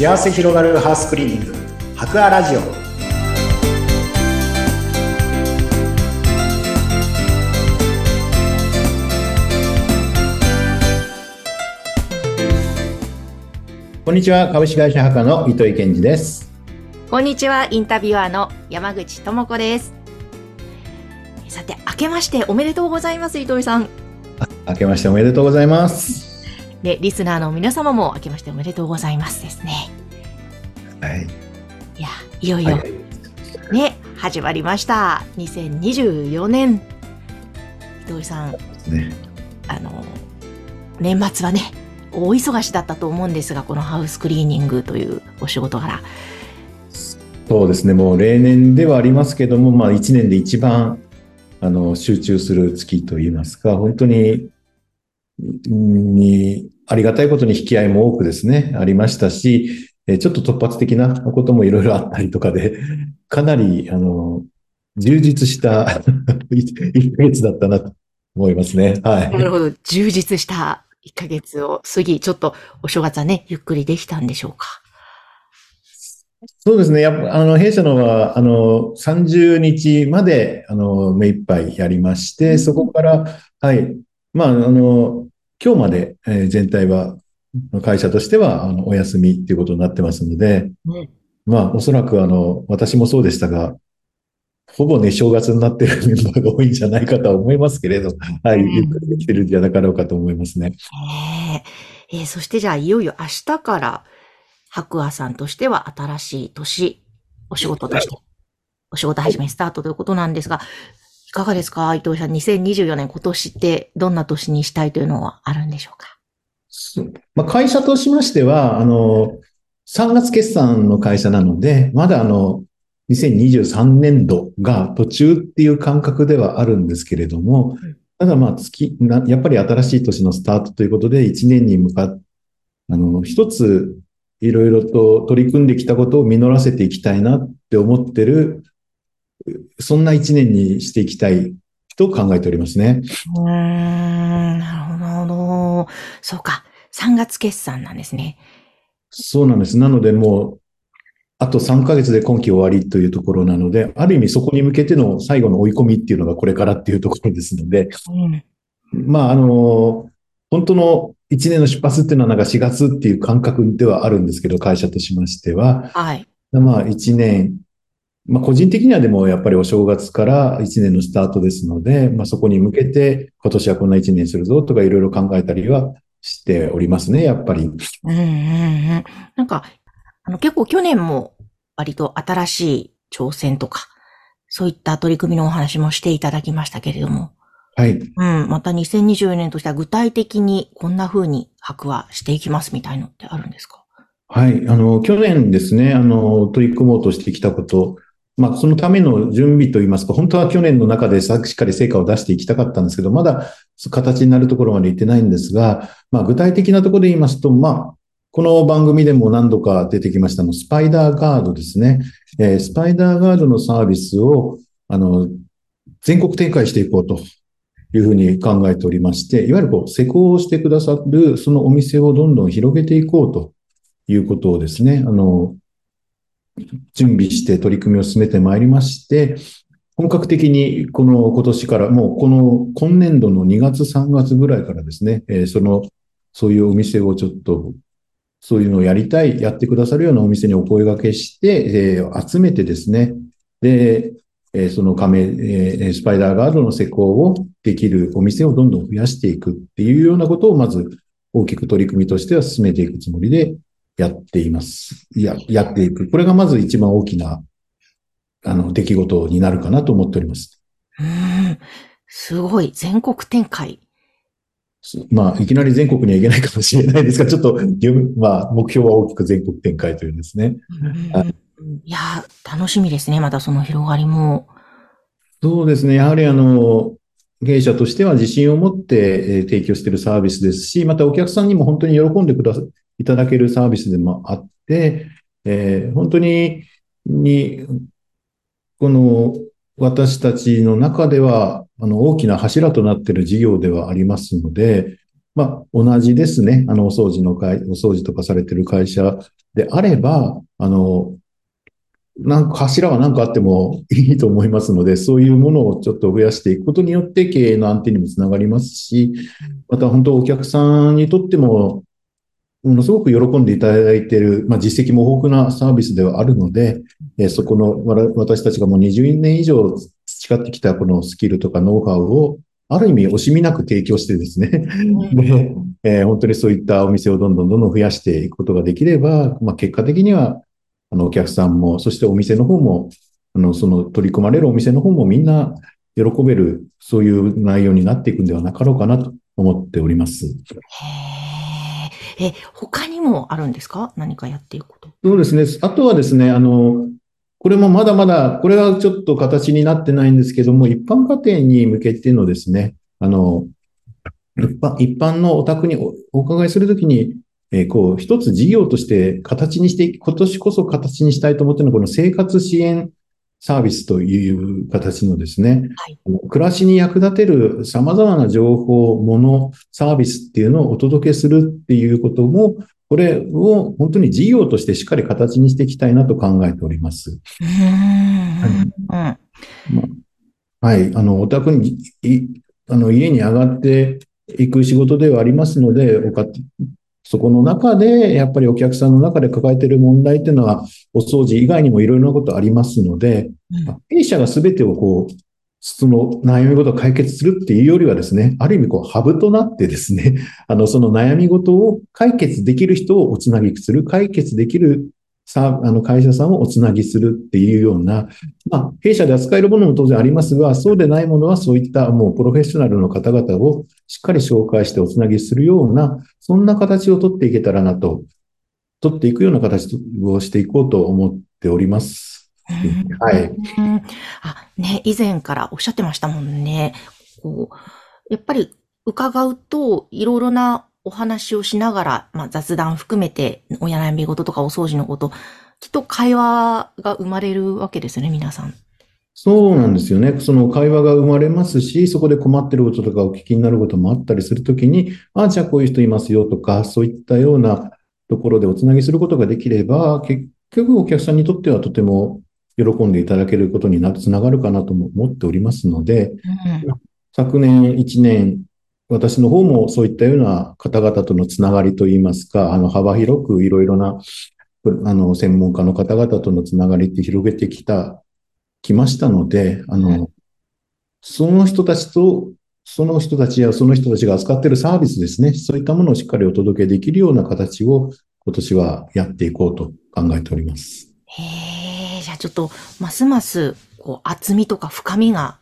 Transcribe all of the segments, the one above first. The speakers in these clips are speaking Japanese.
幸せ広がるハウスクリーニング。博アラジオ。こんにちは。株式会社博の糸井健二です。こんにちは。インタビュアーの山口智子です。さて明けましておめでとうございます糸井さん。明けましておめでとうございますでリスナーの皆様も明けましておめでとうございますですね。はい。いやいよいよ、はい。ね始まりました。2024年糸井さん。ね。あの年末はね大忙しだったと思うんですがこのハウスクリーニングというお仕事柄そうですね、もう例年ではありますけども、まあ一年で一番、あの、集中する月といいますか、本当に、に、ありがたいことに引き合いも多くですね、ありましたし、えちょっと突発的な こともいろいろあったりとかで、かなり、あの、充実した 1ヶ月だったなと思いますね。はい。なるほど充実した1ヶ月を過ぎちょっとお正月はねゆっくりできたんでしょうかそうですね。やっぱ、あの、弊社のは、あの、30日まで、あの、目いっぱいやりまして、そこから、はい。まあ、あの、今日まで、えー全体は、会社としては、あの、お休みっていうことになってますので、ねまあ、おそらく、あの、私もそうでしたが、ほぼね、正月になってるメンバーが多いんじゃないかとは思いますけれど、はい。うんゆっくりできてるんじゃなかろうかと思いますね。ねええーそしてじゃあいよいよ明日から白亜さんとしては新しい年お仕事としてお仕事始めスタートということなんですがいかがですか？伊藤さん2024年今年ってどんな年にしたいというのはあるんでしょうか？まあ、会社としましては、あの、3月決算の会社なので、まだあの、2023年度が途中っていう感覚ではあるんですけれどもうん、ただまあ月、なやっぱり新しい年のスタートということで、1年に向かっ、あの、一ついろいろと取り組んできたことを実らせていきたいなって思ってる、そんな1年にしていきたいと考えておりますね。うーんなるほど。なるほどそうか。3月決算なんですね。そうなんです。なのでもう、あと3ヶ月で今期終わりというところなので、ある意味そこに向けての最後の追い込みっていうのがこれからっていうところですので、うん。まあ、あの、本当の1年の出発っていうのはなんか4月っていう感覚ではあるんですけど、会社としましては、はい。まあ1年、まあ個人的にはでもやっぱりお正月から1年のスタートですので、まあそこに向けて今年はこんな1年するぞとかいろいろ考えたりはしておりますね、やっぱり。うんうんうん。なんか、あの、結構去年も割と新しい挑戦とか、そういった取り組みのお話もしていただきましたけれども、はい。うん、また2024年としては具体的にこんな風に白はしていきますみたいのってあるんですか？はい。あの、去年ですね、あの、取り組もうとしてきたこと、まあ、そのための準備といいますか、本当は去年の中でさしっかり成果を出していきたかったんですけど、まだ形になるところまで行ってないんですが、まあ、具体的なところで言いますと、まあ、この番組でも何度か出てきましたの、スパイダーガードですね。えースパイダーガードのサービスを、あの、全国展開していこうというふうに考えておりまして、いわゆるこう、施工をしてくださる、そのお店をどんどん広げていこうということをですね、あの、準備して取り組みを進めてまいりまして、本格的にこの今年から、もうこの今年度の2月3月ぐらいからですね、えその、そういうお店をちょっと、そういうのをやりたい、やってくださるようなお店にお声掛けして、え集めてですね、で、えその亀、えスパイダーガードの施工をできるお店をどんどん増やしていくっていうようなことをまず大きく取り組みとしては進めていくつもりでやっています。や、やっていく。これがまず一番大きな、あの、出来事になるかなと思っております。うーん、すごい、全国展開。まあ、いきなり全国には行けないかもしれないですが、ちょっと、夢まあ、目標は大きく全国展開というんですね。うんいやー、楽しみですね。またその広がりも。そうですね。やはりあの、弊社としては自信を持ってえー提供しているサービスですし、またお客さんにも本当に喜んでくださいただけるサービスでもあって、えー本当に、に、この私たちの中では、あの、大きな柱となっている事業ではありますので、まあ、同じですね。あの、お掃除の会、お掃除とかされている会社であれば、あの、なんか柱は何かあっても いいと思いますので、そういうものをちょっと増やしていくことによって経営の安定にもつながりますし、また本当お客さんにとっても、ものすごく喜んでいただいている、まあ、実績も豊富なサービスではあるので、えそこの私たちがもう20年以上培ってきたこのスキルとかノウハウをある意味惜しみなく提供してですね、でえー、本当にそういったお店をどんどんどんどん増やしていくことができれば、まあ、結果的にはあのお客さんも、そしてお店の方も、あのその取り組まれるお店の方もみんな喜べる、そういう内容になっていくんではなかろうかなと思っております。え、他にもあるんですか？何かやっていくこと。そうですね。あとはですね、あの、これもまだまだ、これはちょっと形になってないんですけども、一般家庭に向けてのですね、あの、一般一般のお宅にお伺いするときに、えー、こう、一つ事業として形にして、今年こそ形にしたいと思っているのは、この生活支援サービスという形のですね、はい、暮らしに役立てる様々な情報、もの、サービスっていうのをお届けするっていうことも、これを本当に事業としてしっかり形にしていきたいなと考えております。はい、あの、お宅に、あの、家に上がっていく仕事ではありますので、おかそこの中で、やっぱりお客さんの中で抱えている問題っていうのは、お掃除以外にもいろいろなことありますので、弊社が全てをこう、その悩み事を解決するっていうよりはですね、ある意味こうハブとなってですね、あの、その悩み事を解決できる人をおつなぎする、解決できるさあの会社さんをおつなぎするっていうような、まあ、弊社で扱えるものも当然ありますが、そうでないものはそういったもうプロフェッショナルの方々をしっかり紹介しておつなぎするような、そんな形をとっていけたらなと、取っていくような形をしていこうと思っております。はい。あ、ね、以前からおっしゃってましたもんね。こうやっぱり伺うと、いろいろなお話をしながら、まあ、雑談含めて、お悩み事とかお掃除のこと、きっと会話が生まれるわけですよね、皆さん。そうなんですよね。その会話が生まれますし、そこで困ってることとかお聞きになることもあったりするときに、ああ、じゃあこういう人いますよとか、そういったようなところでおつなぎすることができれば、結局お客さんにとってはとても喜んでいただけることになつながるかなとも思っておりますので、うん、昨年1年私の方もそういったような方々とのつながりといいますか、あの幅広くいろいろなあの専門家の方々とのつながりって広げてきた、きましたので、あの、その人たちと、その人たちやその人たちが扱っているサービスですね、そういったものをしっかりお届けできるような形を今年はやっていこうと考えております。へえ、じゃあちょっと、ますます、こう、厚みとか深みが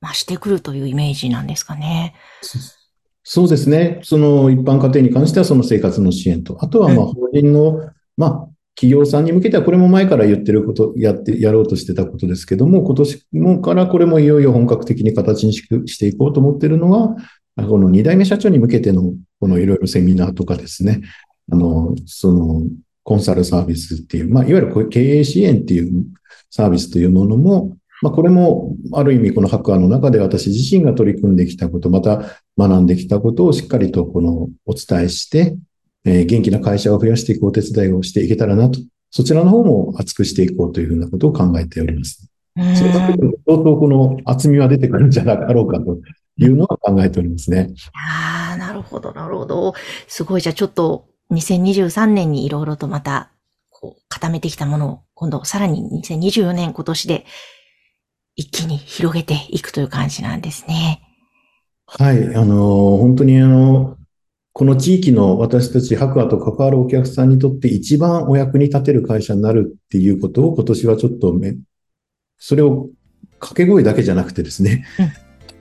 増してくるというイメージなんですかね。そうですね。その一般家庭に関してはその生活の支援と、あとはまあ法人の、まあ企業さんに向けてはこれも前から言ってること、やって、やろうとしてたことですけども、今年もからこれもいよいよ本格的に形にしていこうと思ってるのは、この二代目社長に向けてのこのいろいろセミナーとかですね、あの、そのコンサルサービスっていう、まあいわゆる経営支援っていうサービスというものも、まあ、これも、ある意味、このハッカーの中で私自身が取り組んできたこと、また学んできたことをしっかりとこのお伝えして、えー、元気な会社を増やしていくお手伝いをしていけたらなと、そちらの方も厚くしていこうというふうなことを考えております。それだけで相当この厚みは出てくるんじゃなかろうかというのは考えておりますね。ああ、なるほど、なるほど。すごい。じゃあちょっと2023年にいろいろとまた、こう、固めてきたものを、今度さらに2024年今年で一気に広げていくという感じなんですね。はい。あの、本当にあの、この地域の私たち白亜と関わるお客さんにとって一番お役に立てる会社になるっていうことを今年はちょっとめ、それを掛け声だけじゃなくてですね、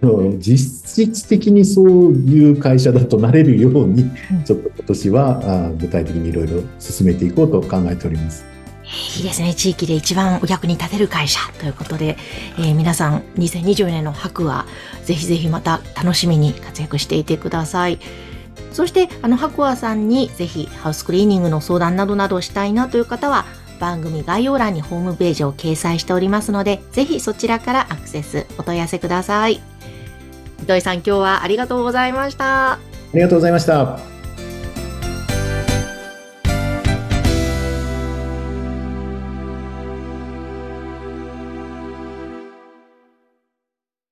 うん、実質的にそういう会社だとなれるように、ちょっと今年は具体的にいろいろ進めていこうと考えております。いいですね。地域で一番お役に立てる会社ということで、えー、皆さん2024年の白はぜひぜひまた楽しみに活躍していてください。そして、あの、白亜さんにぜひハウスクリーニングの相談などなどしたいなという方は、番組概要欄にホームページを掲載しておりますので、ぜひそちらからアクセス、お問い合わせください。糸井さん、今日はありがとうございました。ありがとうございました。